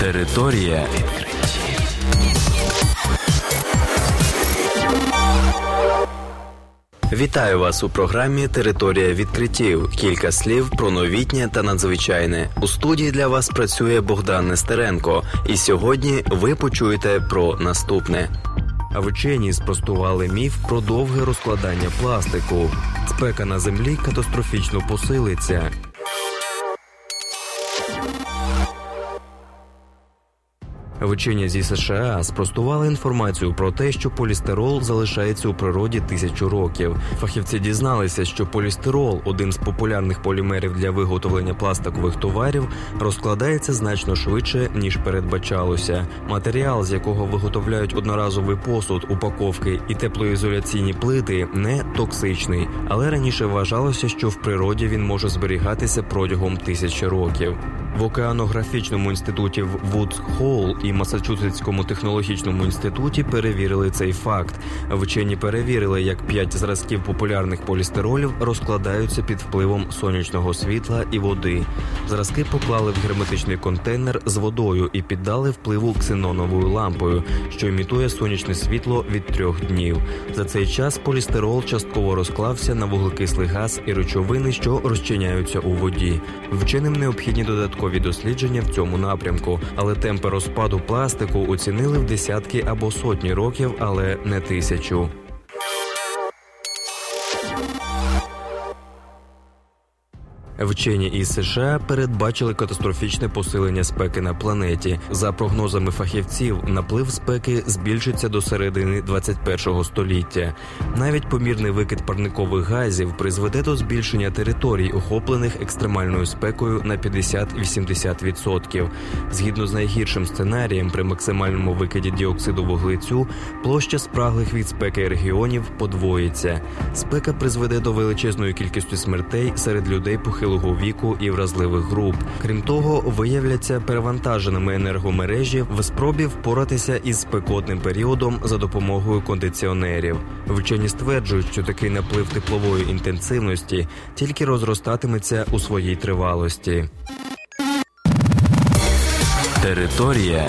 Територія відкриттів. Вітаю вас у програмі Територія відкриттів. Кілька слів про новітнє та надзвичайне. У студії для вас працює Богдан Нестеренко. І сьогодні ви почуєте про наступне. Вчені спростували міф про довге розкладання пластику. Спека на землі катастрофічно посилиться. Вчені зі США спростували інформацію про те, що полістирол залишається у природі тисячу років. Фахівці дізналися, що полістирол, один з популярних полімерів для виготовлення пластикових товарів, розкладається значно швидше ніж передбачалося. Матеріал, з якого виготовляють одноразовий посуд, упаковки і теплоізоляційні плити, не токсичний, але раніше вважалося, що в природі він може зберігатися протягом тисячі років. В океанографічному інституті в Вудс Холл і Масачусетському технологічному інституті перевірили цей факт. Вчені перевірили, як п'ять зразків популярних полістиролів розкладаються під впливом сонячного світла і води. Зразки поклали в герметичний контейнер з водою і піддали впливу ксеноновою лампою, що імітує сонячне світло від трьох днів. За цей час полістирол частково розклався на вуглекислий газ і речовини, що розчиняються у воді. Вченим необхідні додаткові дослідження в цьому напрямку, але темпи розпаду пластику оцінили в десятки або сотні років, але не тисячу. Вчені із США передбачили катастрофічне посилення спеки на планеті. За прогнозами фахівців, наплив спеки збільшиться до середини 21-го століття. Навіть помірний викид парникових газів призведе до збільшення територій, охоплених екстремальною спекою на 50-80%. Згідно з найгіршим сценарієм, при максимальному викиді діоксиду вуглецю площа спраглих від спеки регіонів подвоїться. Спека призведе до величезної кількості смертей серед людей похилого віку і вразливих груп. Крім того, виявляться перевантаженими енергомережі в спробі впоратися із спекотним періодом за допомогою кондиціонерів. Вчені стверджують, що такий наплив теплової інтенсивності тільки розростатиметься у своїй тривалості. Територія.